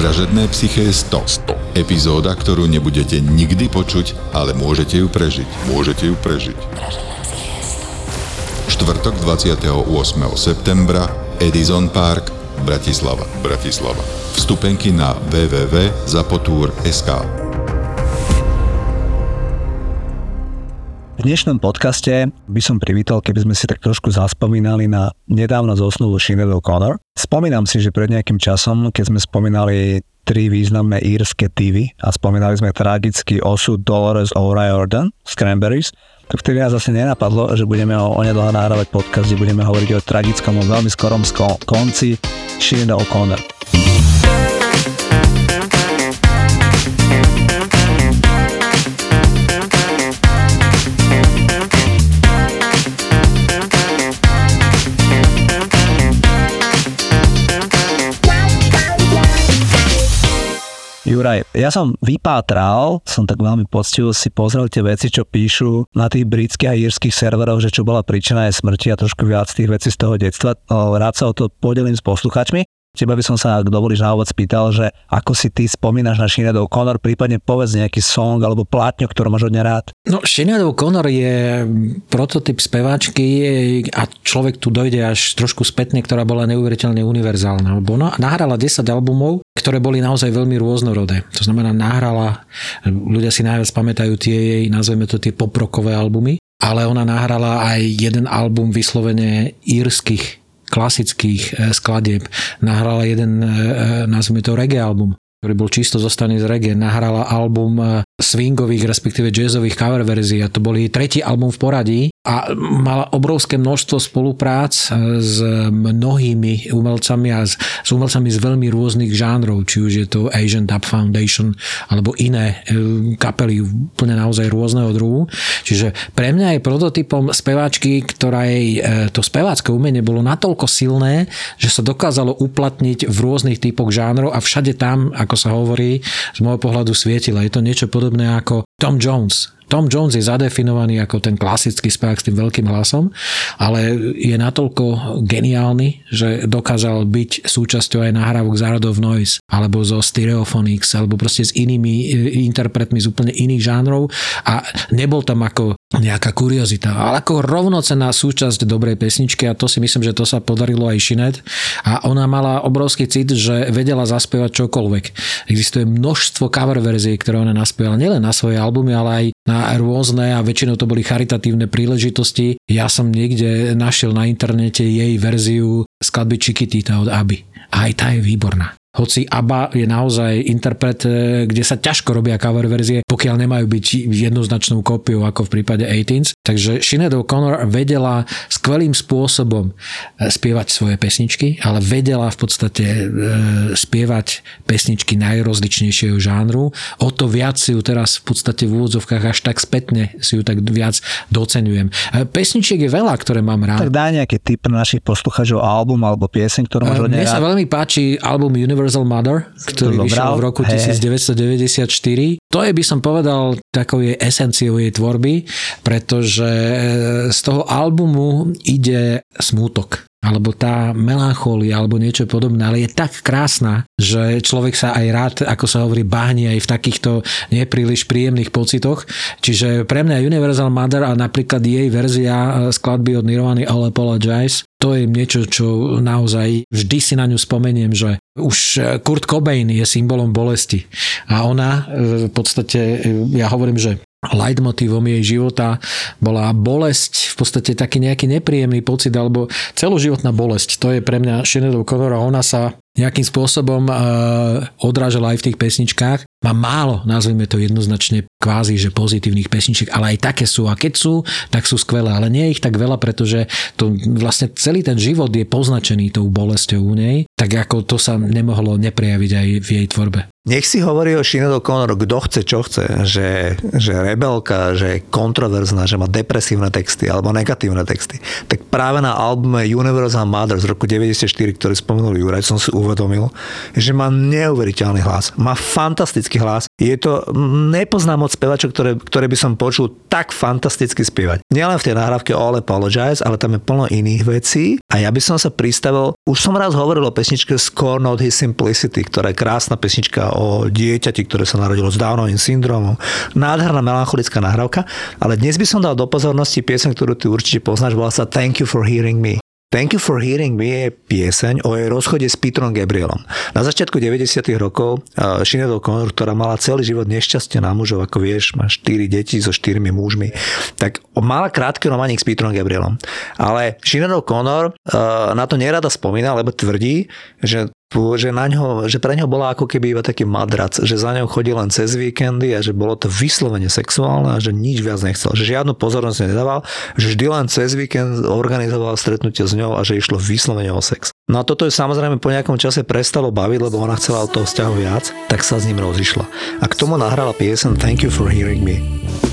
Vražedné psyché 100. 100. Epizóda, ktorú nebudete nikdy počuť, ale môžete ju prežiť. Môžete ju prežiť. Štvrtok 28. septembra Edison Park, Bratislava. Bratislava. Vstupenky na www.zapotur.sk V dnešnom podcaste by som privítal, keby sme si tak trošku zaspomínali na nedávno zosnulú Sinead O'Connor. Spomínam si, že pred nejakým časom, keď sme spomínali tri významné írske divy a spomínali sme tragický osud Dolores O'Riordan z Cranberries, tak vtedy nás zase nenapadlo, že budeme o onedlho nahrávať podcast, kde budeme hovoriť o tragickom, o veľmi skorom konci Sinead O'Connor. Juraj, ja som vypátral, som tak veľmi poctivo si pozrel tie veci, čo píšu na tých britských a írskych serveroch, že čo bola príčina jej smrti a trošku viac tých vecí z toho detstva. Rád sa o to podelím s posluchačmi. Teba by som sa, ak dovolíš na úvod, spýtal, že ako si ty spomínaš na Sinead O'Connor, prípadne povedz nejaký song alebo plátňo, ktorú máš hodne rád. No, Sinead O'Connor je prototyp speváčky a človek tu dojde až trošku spätne, ktorá bola neuveriteľne univerzálna. Lebo no, nahrala 10 albumov, ktoré boli naozaj veľmi rôznorodé. To znamená, nahrala, ľudia si najviac pamätajú tie jej, nazveme to tie poprokové albumy, ale ona nahrala aj jeden album vyslovene írskych klasických e, skladieb. Nahrala jeden, e, e, nazvime to reggae album, ktorý bol čisto zostaný z reggae. Nahrala album swingových, respektíve jazzových cover verzií a to boli tretí album v poradí a mala obrovské množstvo spoluprác s mnohými umelcami a s, s umelcami z veľmi rôznych žánrov, či už je to Asian Dub Foundation alebo iné e, kapely úplne naozaj rôzneho druhu. Čiže pre mňa je prototypom speváčky, e, to spevácké umenie bolo natoľko silné, že sa dokázalo uplatniť v rôznych typoch žánrov a všade tam, ako sa hovorí, z môjho pohľadu svietila. Je to niečo podobné ako Tom Jones, Tom Jones je zadefinovaný ako ten klasický spevák s tým veľkým hlasom, ale je natoľko geniálny, že dokázal byť súčasťou aj nahrávok z Art of Noise, alebo zo Stereophonics, alebo proste s inými e, interpretmi z úplne iných žánrov a nebol tam ako nejaká kuriozita, ale ako rovnocená súčasť dobrej pesničky a to si myslím, že to sa podarilo aj Šinet a ona mala obrovský cit, že vedela zaspievať čokoľvek. Existuje množstvo cover verzií, ktoré ona naspievala nielen na svoje albumy, ale aj na rôzne a väčšinou to boli charitatívne príležitosti. Ja som niekde našiel na internete jej verziu skladby Chiquitita od Aby. A aj tá je výborná. Hoci ABBA je naozaj interpret, e, kde sa ťažko robia cover verzie, pokiaľ nemajú byť jednoznačnou kópiou ako v prípade 18 Takže Sinead O'Connor vedela skvelým spôsobom e, spievať svoje pesničky, ale vedela v podstate e, spievať pesničky najrozličnejšieho žánru. O to viac si ju teraz v podstate v úvodzovkách až tak spätne si ju tak viac docenujem. Pesničiek je veľa, ktoré mám rád. Tak daj nejaký typ našich poslucháčov album alebo pieseň, ktorú máš Mne sa veľmi páči album Universal Universal Mother, ktorý vyšiel v roku hey. 1994. To je, by som povedal, takou je esenciou jej tvorby, pretože e, z toho albumu ide smútok alebo tá melancholia, alebo niečo podobné, ale je tak krásna, že človek sa aj rád, ako sa hovorí, bahni aj v takýchto nepríliš príjemných pocitoch. Čiže pre mňa Universal Mother a napríklad jej verzia skladby od Nirvana All Apologize to je niečo, čo naozaj vždy si na ňu spomeniem, že už Kurt Cobain je symbolom bolesti. A ona e, v podstate, e, ja hovorím, že leitmotívom jej života bola bolesť, v podstate taký nejaký nepríjemný pocit, alebo celoživotná bolesť. To je pre mňa Sinead O'Connor a ona sa nejakým spôsobom uh, odrážala aj v tých pesničkách. Má málo, nazvime to jednoznačne kvázi, že pozitívnych pesničiek, ale aj také sú. A keď sú, tak sú skvelé. Ale nie je ich tak veľa, pretože to vlastne celý ten život je poznačený tou bolesťou u nej, tak ako to sa nemohlo neprejaviť aj v jej tvorbe. Nech si hovorí o Sinead O'Connor, kto chce, čo chce, že, že rebelka, že je kontroverzná, že má depresívne texty alebo negatívne texty. Tak práve na albume Universal Mother z roku 94, ktorý spomenul Juraj, som si uvedomil, že má neuveriteľný hlas. Má fantastický hlas. Je to, nepoznám od spevačok, ktoré, ktoré by som počul tak fantasticky spievať. Nielen v tej nahrávke All Apologize, ale tam je plno iných vecí a ja by som sa pristavil, už som raz hovoril o pesničke Score Not His Simplicity, ktorá je krásna pesnička o dieťati, ktoré sa narodilo s Downovým syndromom. Nádherná melancholická nahrávka, ale dnes by som dal do pozornosti piesen, ktorú ty určite poznáš, volá sa Thank You for Hearing Me. Thank You for Hearing Me je pieseň o jej rozchode s Petrom Gabrielom. Na začiatku 90. rokov uh, Sinead ktorá mala celý život nešťastie na mužov, ako vieš, má 4 deti so 4 mužmi, tak mala krátky romaník s Petrom Gabrielom. Ale Sinead O'Connor uh, na to nerada spomína, lebo tvrdí, že že, na ňo, že pre ňo bola ako keby iba taký madrac, že za ňou chodil len cez víkendy a že bolo to vyslovene sexuálne a že nič viac nechcel, že žiadnu pozornosť nedával, že vždy len cez víkend organizoval stretnutie s ňou a že išlo vyslovene o sex. No a toto je samozrejme po nejakom čase prestalo baviť, lebo ona chcela od toho vzťahu viac, tak sa s ním rozišla. A k tomu nahrala piesen Thank You for Hearing Me.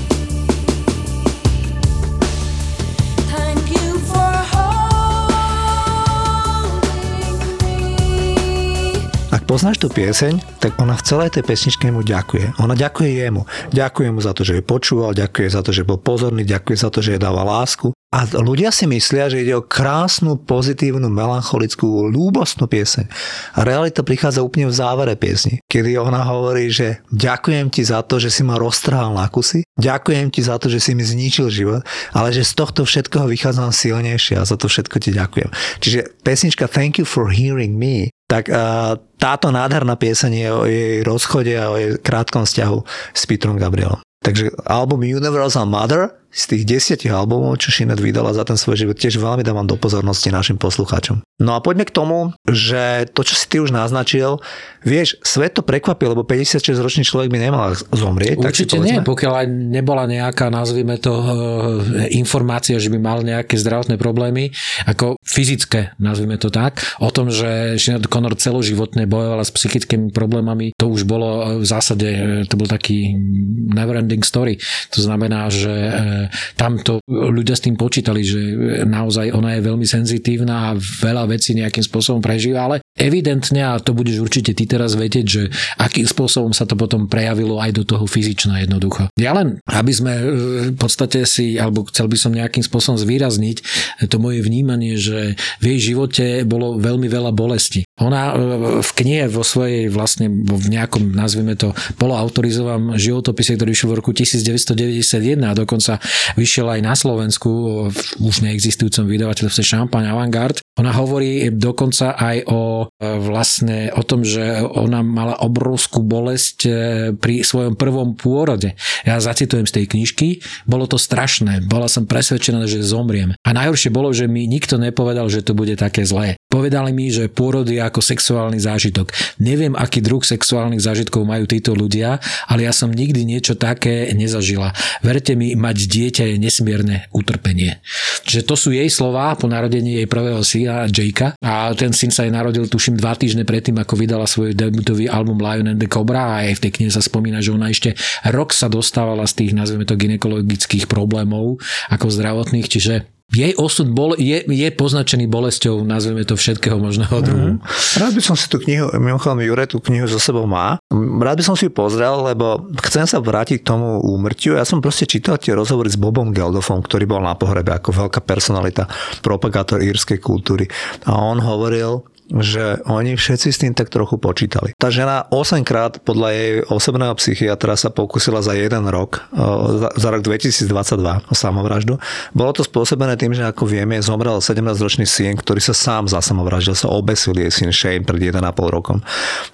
Poznáš tú pieseň, tak ona v celej tej pesničke mu ďakuje. Ona ďakuje jemu. Ďakuje mu za to, že ju počúval, ďakuje za to, že bol pozorný, ďakuje za to, že jej dáva lásku. A ľudia si myslia, že ide o krásnu, pozitívnu, melancholickú, ľúbostnú pieseň. A realita prichádza úplne v závere piesni, kedy ona hovorí, že ďakujem ti za to, že si ma roztrhal na kusy, ďakujem ti za to, že si mi zničil život, ale že z tohto všetkoho vychádzam silnejšie a za to všetko ti ďakujem. Čiže pesnička Thank you for hearing me tak uh, táto nádherná pieseň je o jej rozchode a o jej krátkom vzťahu s Petrom Gabrielom. Takže album Universal Mother z tých desiatich albumov, čo Sinead vydala za ten svoj život, tiež veľmi dávam do pozornosti našim poslucháčom. No a poďme k tomu, že to, čo si ty už naznačil, vieš, svet to prekvapil, lebo 56-ročný človek by nemal zomrieť. Určite tak nie, pokiaľ aj nebola nejaká, nazvime to, e, informácia, že by mal nejaké zdravotné problémy, ako fyzické, nazvime to tak, o tom, že Sinead Connor celoživotne bojovala s psychickými problémami, to už bolo v zásade, e, to bol taký neverending story. To znamená, že e, tam to ľudia s tým počítali, že naozaj ona je veľmi senzitívna a veľa vecí nejakým spôsobom prežíva, ale evidentne, a to budeš určite ty teraz vedieť, že akým spôsobom sa to potom prejavilo aj do toho fyzično jednoducho. Ja len, aby sme e, v podstate si, alebo chcel by som nejakým spôsobom zvýrazniť to moje vnímanie, že v jej živote bolo veľmi veľa bolesti. Ona e, v knihe vo svojej vlastne v nejakom, nazvime to, poloautorizovanom životopise, ktorý išiel v roku 1991 a dokonca vyšiel aj na Slovensku v už neexistujúcom vydavateľstve Champagne Avantgarde. Ona hovorí dokonca aj o e, vlastne o tom, že ona mala obrovskú bolesť e, pri svojom prvom pôrode. Ja zacitujem z tej knižky, bolo to strašné, bola som presvedčená, že zomriem. A najhoršie bolo, že mi nikto nepovedal, že to bude také zlé. Povedali mi, že pôrod je ako sexuálny zážitok. Neviem, aký druh sexuálnych zážitkov majú títo ľudia, ale ja som nikdy niečo také nezažila. Verte mi, mať dieťa je nesmierne utrpenie. Čiže to sú jej slova po narodení jej prvého syna syna Jakea. A ten syn sa jej narodil tuším dva týždne predtým, ako vydala svoj debutový album Lion and the Cobra. A aj v tej knihe sa spomína, že ona ešte rok sa dostávala z tých, nazveme to, ginekologických problémov ako zdravotných, čiže jej osud bol, je, je poznačený bolesťou, nazveme to všetkého možného druhu. Mm. Rád by som si tú knihu, mimochodom Jure tú knihu zo sebou má, rád by som si ju pozrel, lebo chcem sa vrátiť k tomu úmrtiu. Ja som proste čítal tie rozhovory s Bobom Geldofom, ktorý bol na pohrebe ako veľká personalita, propagátor írskej kultúry. A on hovoril, že oni všetci s tým tak trochu počítali. Tá žena 8 krát podľa jej osobného psychiatra sa pokusila za jeden rok, za rok 2022 o samovraždu. Bolo to spôsobené tým, že ako vieme, zomrel 17-ročný syn, ktorý sa sám za samovraždil, sa obesil jej syn Shane pred 1,5 rokom.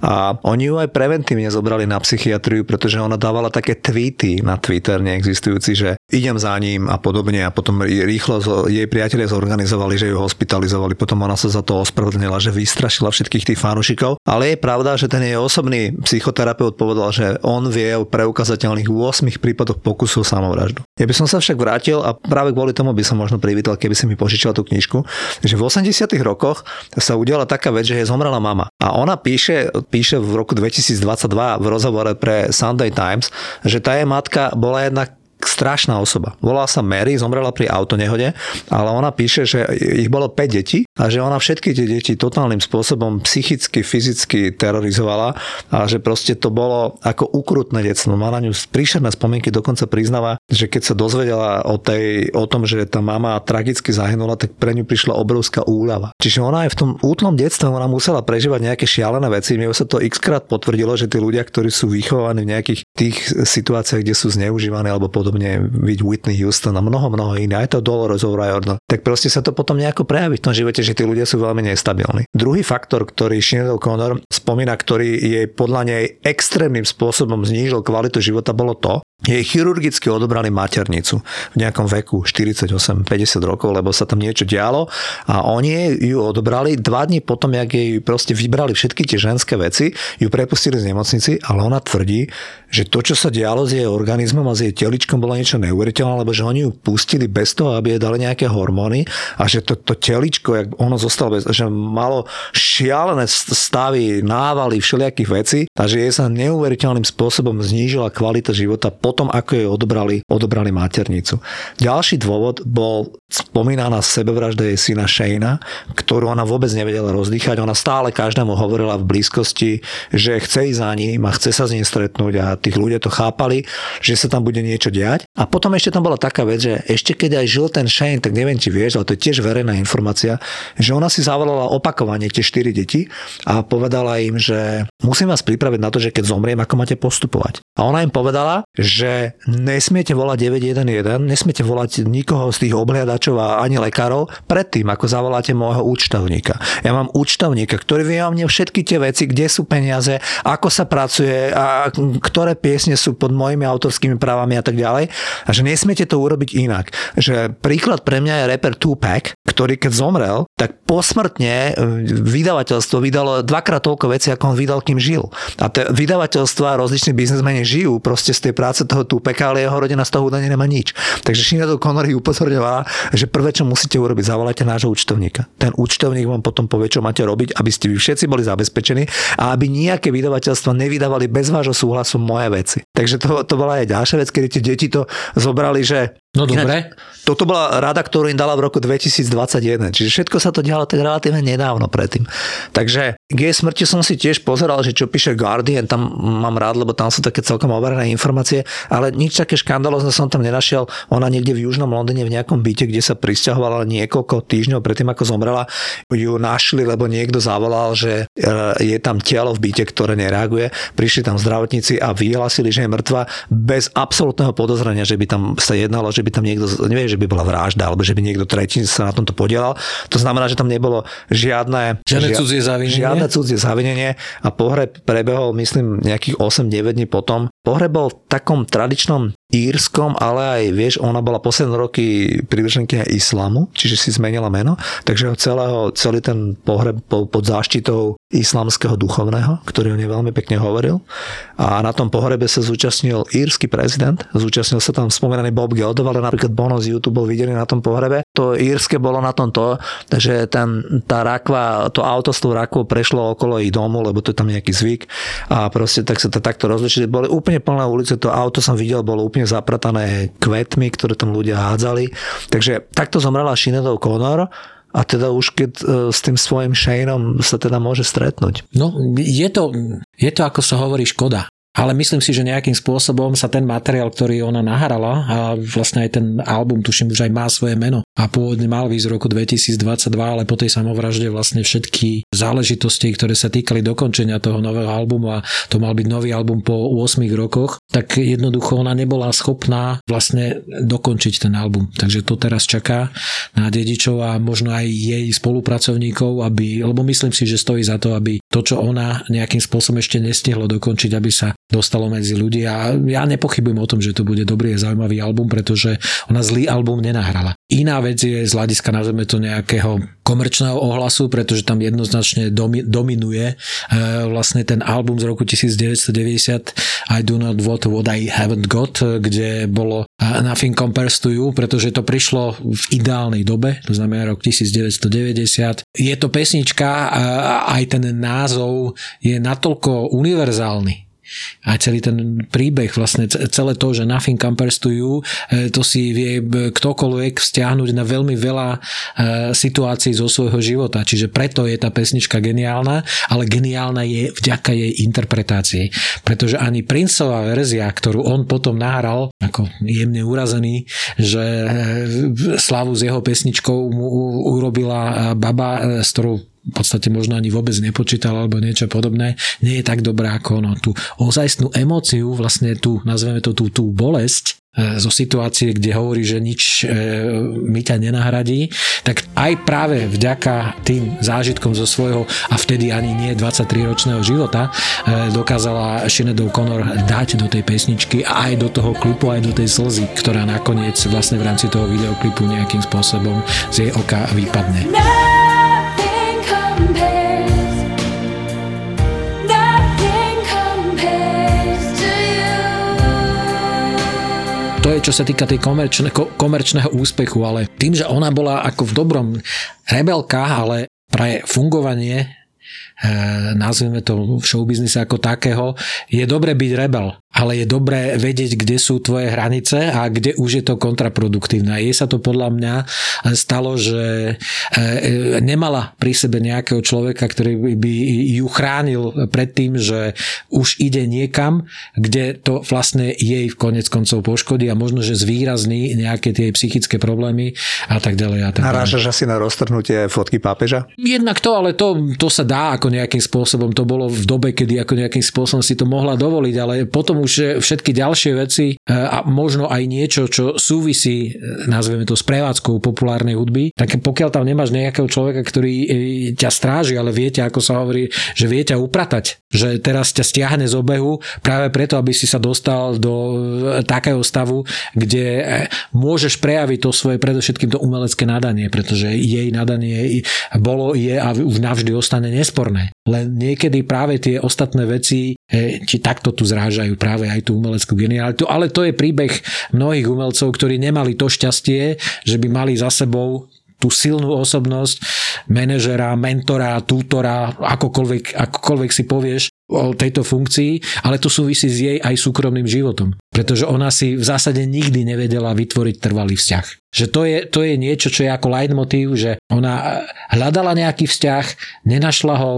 A oni ju aj preventívne zobrali na psychiatriu, pretože ona dávala také tweety na Twitter neexistujúci, že idem za ním a podobne a potom rýchlo jej priatelia zorganizovali, že ju hospitalizovali, potom ona sa za to ospravedlnila, že vystrašila všetkých tých fanúšikov. Ale je pravda, že ten jej osobný psychoterapeut povedal, že on vie o preukazateľných 8 prípadoch pokusu samovraždu. Ja by som sa však vrátil a práve kvôli tomu by som možno privítal, keby si mi požičala tú knižku, že v 80 rokoch sa udiala taká vec, že je zomrela mama. A ona píše, píše v roku 2022 v rozhovore pre Sunday Times, že tá jej matka bola jednak strašná osoba. Volala sa Mary, zomrela pri autonehode, ale ona píše, že ich bolo 5 detí a že ona všetky tie deti totálnym spôsobom psychicky, fyzicky terorizovala a že proste to bolo ako ukrutné detstvo. Má na ňu príšerné spomienky, dokonca priznáva, že keď sa dozvedela o, tej, o tom, že tá mama tragicky zahynula, tak pre ňu prišla obrovská úľava. Čiže ona aj v tom útlom detstve ona musela prežívať nejaké šialené veci. Mne sa to x krát potvrdilo, že tí ľudia, ktorí sú vychovaní v nejakých tých situáciách, kde sú zneužívaní alebo podobne, vidť Whitney Houston a mnoho, mnoho iných, aj to Dolores O'Riordan, tak proste sa to potom nejako prejaví v tom živote, že tí ľudia sú veľmi nestabilní. Druhý faktor, ktorý Sinead O'Connor spomína, ktorý jej podľa nej extrémnym spôsobom znížil kvalitu života, bolo to, jej chirurgicky odobrali maternicu v nejakom veku 48-50 rokov, lebo sa tam niečo dialo a oni ju odobrali dva dní potom, jak jej proste vybrali všetky tie ženské veci, ju prepustili z nemocnici, ale ona tvrdí, že to, čo sa dialo s jej organizmom a s jej teličkom bolo niečo neuveriteľné, lebo že oni ju pustili bez toho, aby jej dali nejaké hormóny a že to, to teličko, jak ono zostalo bez, že malo šialené stavy, návaly, všelijakých vecí a že jej sa neuveriteľným spôsobom znížila kvalita života potom, ako jej odobrali, odobrali maternicu. Ďalší dôvod bol spomínaná sebevražda jej syna Shayna, ktorú ona vôbec nevedela rozdýchať. Ona stále každému hovorila v blízkosti, že chce ísť za ním a chce sa s ním stretnúť a tých ľudia to chápali, že sa tam bude niečo diať. A potom ešte tam bola taká vec, že ešte keď aj žil ten Shane, tak neviem, či vieš, ale to je tiež verejná informácia, že ona si zavolala opakovane tie štyri deti a povedala im, že musím vás pripraviť na to, že keď zomriem, ako máte postupovať. A ona im povedala, že nesmiete volať 911, nesmiete volať nikoho z tých obhliadačov a ani lekárov predtým, ako zavoláte môjho účtovníka. Ja mám účtovníka, ktorý vie o mne všetky tie veci, kde sú peniaze, ako sa pracuje a ktoré piesne sú pod mojimi autorskými právami a tak ďalej. A že nesmiete to urobiť inak. Že príklad pre mňa je reper Tupac, ktorý keď zomrel, tak posmrtne vydavateľstvo vydalo dvakrát toľko veci, ako on vydal, kým žil. A tie vydavateľstva a rozliční biznesmeni žijú proste z tej práce toho Tupeka, ale jeho rodina z toho údajne nemá nič. Takže Sinead O'Connor upozorňovala, že prvé, čo musíte urobiť, zavolajte nášho účtovníka. Ten účtovník vám potom povie, čo máte robiť, aby ste vy všetci boli zabezpečení a aby nejaké vydavateľstva nevydávali bez vášho súhlasu moje veci. Takže to, to bola aj ďalšia vec, kedy tie deti to zobrali, že No dobre. Toto bola rada, ktorú im dala v roku 2021, čiže všetko sa to dialo tak relatívne nedávno predtým. Takže k smrti som si tiež pozeral, že čo píše Guardian, tam mám rád, lebo tam sú také celkom overené informácie, ale nič také škandalozne som tam nenašiel. Ona niekde v južnom Londýne v nejakom byte, kde sa pristahovala niekoľko týždňov predtým, ako zomrela, ju našli, lebo niekto zavolal, že e, je tam telo v byte, ktoré nereaguje. Prišli tam zdravotníci a vyhlásili, že je mŕtva bez absolútneho podozrenia, že by tam sa jednalo, že by tam niekto, nevie, že by bola vražda, alebo že by niekto tretí sa na tomto podielal. To znamená, že tam nebolo žiadne, žiadne žia, cudzie zavinenie. Žiadne cudzie zavinenie a pohreb prebehol, myslím, nejakých 8-9 dní potom. Pohreb bol v takom tradičnom írskom, ale aj, vieš, ona bola posledné roky privrženky aj islamu, čiže si zmenila meno, takže celého, celý ten pohreb pod záštitou islamského duchovného, ktorý o nej veľmi pekne hovoril. A na tom pohrebe sa zúčastnil írsky prezident, zúčastnil sa tam spomínaný Bob Geldof, ale napríklad Bono z YouTube bol videný na tom pohrebe. To írske bolo na tom to, že ten, tá rakva, to auto s tou rakvou prešlo okolo ich domu, lebo to je tam nejaký zvyk a proste tak sa to takto rozličili. Boli úplne plné ulice, to auto som videl, bolo úplne zapratané kvetmi, ktoré tam ľudia hádzali. Takže takto zomrela Sinead O'Connor a teda už keď e, s tým svojim Shaneom sa teda môže stretnúť. No, je to, je to ako sa hovorí škoda. Ale myslím si, že nejakým spôsobom sa ten materiál, ktorý ona nahrala a vlastne aj ten album, tuším, už aj má svoje meno a pôvodne mal výsť v roku 2022, ale po tej samovražde vlastne všetky záležitosti, ktoré sa týkali dokončenia toho nového albumu a to mal byť nový album po 8 rokoch, tak jednoducho ona nebola schopná vlastne dokončiť ten album. Takže to teraz čaká na dedičov a možno aj jej spolupracovníkov, aby, lebo myslím si, že stojí za to, aby to, čo ona nejakým spôsobom ešte nestihlo dokončiť, aby sa dostalo medzi ľudí a ja nepochybujem o tom, že to bude dobrý a zaujímavý album, pretože ona zlý album nenahrala. Iná vec je z hľadiska, nazveme to nejakého komerčného ohlasu, pretože tam jednoznačne domi, dominuje e, vlastne ten album z roku 1990 I Do Not Want What I Haven't Got, kde bolo Nothing Compares to You, pretože to prišlo v ideálnej dobe, to znamená rok 1990. Je to pesnička a aj ten názov je natoľko univerzálny, A celý ten príbeh, vlastne celé to, že Nothing Compares to You, e, to si vie ktokoľvek vzťahnuť na veľmi veľa e, situácií zo svojho života. Čiže preto je tá pesnička geniálna, ale geniálna je vďaka jej interpretácii. Pretože ani Princeová verzia, ktorú on potom nahral, ako jemne urazený, že e, slavu s jeho pesničkou mu urobila baba, s ktorou v podstate možno ani vôbec nepočítal alebo niečo podobné, nie je tak dobré ako ono. Tú ozajstnú emóciu, vlastne tú, nazveme to tú, tú bolesť, e, zo situácie, kde hovorí, že nič e, mi ťa nenahradí, tak aj práve vďaka tým zážitkom zo svojho a vtedy ani nie 23-ročného života e, dokázala Sinead O'Connor dať do tej pesničky a aj do toho klipu, aj do tej slzy, ktorá nakoniec vlastne v rámci toho videoklipu nejakým spôsobom z jej oka vypadne. No! To je, čo sa týka tej komerčne, komerčného úspechu, ale tým, že ona bola ako v dobrom rebelka, ale pre fungovanie nazvime to v showbiznise ako takého, je dobre byť rebel ale je dobré vedieť, kde sú tvoje hranice a kde už je to kontraproduktívne. A jej sa to podľa mňa stalo, že e, e, nemala pri sebe nejakého človeka, ktorý by ju chránil pred tým, že už ide niekam, kde to vlastne jej v konec koncov poškodí a možno, že zvýrazní nejaké tie psychické problémy a tak ďalej. A tak Narážaš asi na roztrhnutie fotky pápeža? Jednak to, ale to, to sa dá ako nejakým spôsobom. To bolo v dobe, kedy ako nejakým spôsobom si to mohla dovoliť, ale potom už všetky ďalšie veci e, a možno aj niečo, čo súvisí, e, nazveme to, s prevádzkou populárnej hudby, tak pokiaľ tam nemáš nejakého človeka, ktorý ťa stráži, ale viete, ako sa hovorí, že vie ťa upratať, že teraz ťa stiahne z obehu práve preto, aby si sa dostal do takého stavu, kde môžeš prejaviť to svoje predovšetkým to umelecké nadanie, pretože jej nadanie bolo, je a navždy ostane nesporné. Len niekedy práve tie ostatné veci či takto tu zrážajú práve aj tú umeleckú genialitu. Ale to je príbeh mnohých umelcov, ktorí nemali to šťastie, že by mali za sebou tú silnú osobnosť manažera, mentora, tútora, akokoľvek, akokoľvek si povieš o tejto funkcii, ale to súvisí s jej aj súkromným životom. Pretože ona si v zásade nikdy nevedela vytvoriť trvalý vzťah. Že to je, to je niečo, čo je ako leitmotív, že ona hľadala nejaký vzťah, nenašla ho,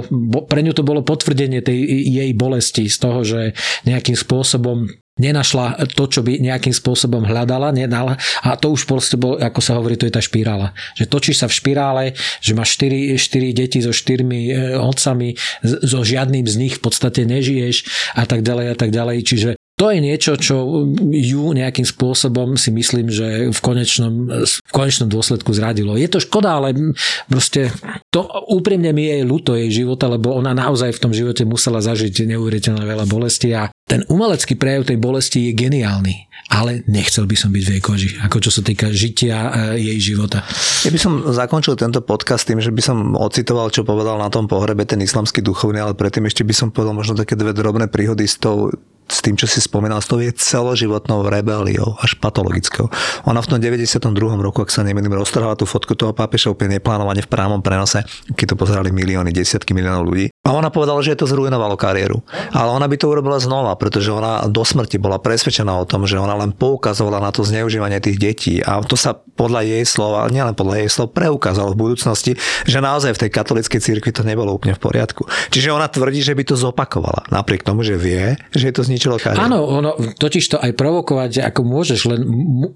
pre ňu to bolo potvrdenie tej jej bolesti z toho, že nejakým spôsobom nenašla to, čo by nejakým spôsobom hľadala, nedala a to už proste bol, ako sa hovorí, to je tá špirála. Že točíš sa v špirále, že máš 4, 4 deti so 4 e, otcami, so žiadnym z nich v podstate nežiješ a tak ďalej a tak ďalej. Čiže to je niečo, čo ju nejakým spôsobom si myslím, že v konečnom, v konečnom dôsledku zradilo. Je to škoda, ale proste to úprimne mi je ľúto jej života, lebo ona naozaj v tom živote musela zažiť neuveriteľne veľa bolesti a ten umelecký prejav tej bolesti je geniálny ale nechcel by som byť v jej koži, ako čo sa týka žitia e, jej života. Ja by som zakončil tento podcast tým, že by som ocitoval, čo povedal na tom pohrebe ten islamský duchovný, ale predtým ešte by som povedal možno také dve drobné príhody s tou s tým, čo si spomínal, s tou je celoživotnou rebeliou, až patologickou. Ona v tom 92. roku, ak sa nemýlim, roztrhala tú fotku toho pápeža úplne neplánovane v právom prenose, keď to pozerali milióny, desiatky miliónov ľudí. A ona povedala, že je to zrujnovalo kariéru. Ale ona by to urobila znova, pretože ona do smrti bola presvedčená o tom, že ona len poukazovala na to zneužívanie tých detí. A to sa podľa jej slova, nielen podľa jej slov, preukázalo v budúcnosti, že naozaj v tej katolíckej cirkvi to nebolo úplne v poriadku. Čiže ona tvrdí, že by to zopakovala, napriek tomu, že vie, že je to zničilo kariéru. Áno, ono, totiž to aj provokovať, ako môžeš, len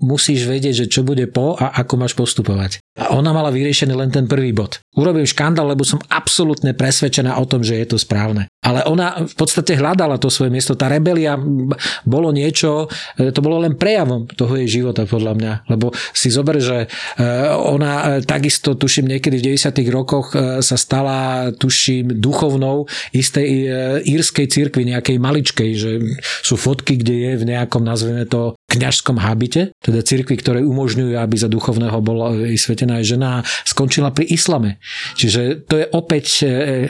musíš vedieť, že čo bude po a ako máš postupovať. A ona mala vyriešený len ten prvý bod. Urobím škandál, lebo som absolútne presvedčená o tom, že je to správne. Ale ona v podstate hľadala to svoje miesto. Tá rebelia bolo niečo, e, to bolo len prejavom toho jej života podľa mňa. Lebo si zober, že e, ona e, takisto, tuším, niekedy v 90. rokoch sa stala, tuším, duchovnou istej írskej cirkvi, nejakej maličkej, že sú fotky, kde je v nejakom, nazveme to, kňažskom habite, teda cirkvi, ktoré umožňujú, aby za duchovného bola vysvetená aj žena skončila pri islame. Čiže to je opäť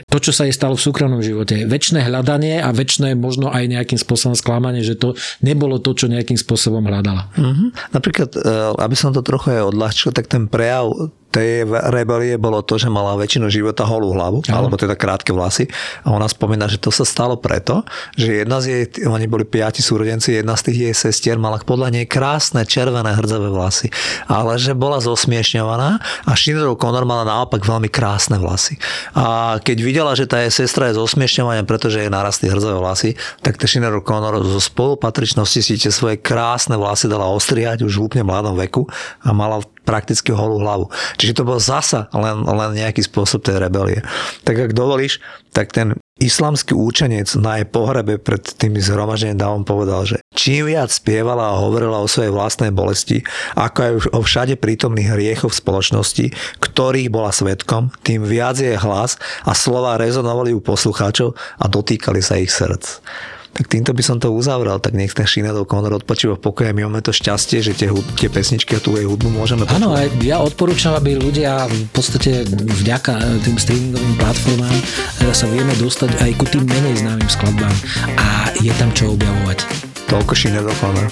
to, čo sa jej stalo v súkromnom živote. Večné hľadanie a väčšie možno aj nejakým spôsobom sklamanie, že to nebolo to, čo nejakým spôsobom hľadala. Mm-hmm. Napríklad, e, aby som to trochu aj odľahčil, tak ten prejav tej rebelie bolo to, že mala väčšinu života holú hlavu, ano. alebo teda krátke vlasy. A ona spomína, že to sa stalo preto, že jedna z jej, oni boli piati súrodenci, jedna z tých jej sestier mala podľa nej krásne červené hrdzavé vlasy. Ale že bola zosmiešňovaná a Sinead O'Connor mala naopak veľmi krásne vlasy. A keď videla, že tá jej sestra je zosmiešňovaná, pretože jej narastli hrdzavé vlasy, tak tá Sinead O'Connor zo spolupatričnosti si tie svoje krásne vlasy dala ostriať už v úplne mladom veku a mala prakticky holú hlavu. Čiže to bol zasa len, len nejaký spôsob tej rebelie. Tak ak dovolíš, tak ten islamský účenec na jej pohrebe pred tými zhromaždením dávom povedal, že čím viac spievala a hovorila o svojej vlastnej bolesti, ako aj o všade prítomných hriechoch v spoločnosti, ktorých bola svetkom, tým viac jej hlas a slova rezonovali u poslucháčov a dotýkali sa ich srdc tak týmto by som to uzavrel, tak nech ten Sinead O'Connor odpočíva v pokoji. My máme to šťastie, že tie, tie pesničky a tú jej hudbu môžeme počúvať. Áno, aj ja odporúčam, aby ľudia v podstate vďaka tým streamingovým platformám eh, sa vieme dostať aj ku tým menej známym skladbám a je tam čo objavovať. Toľko Sinead O'Connor.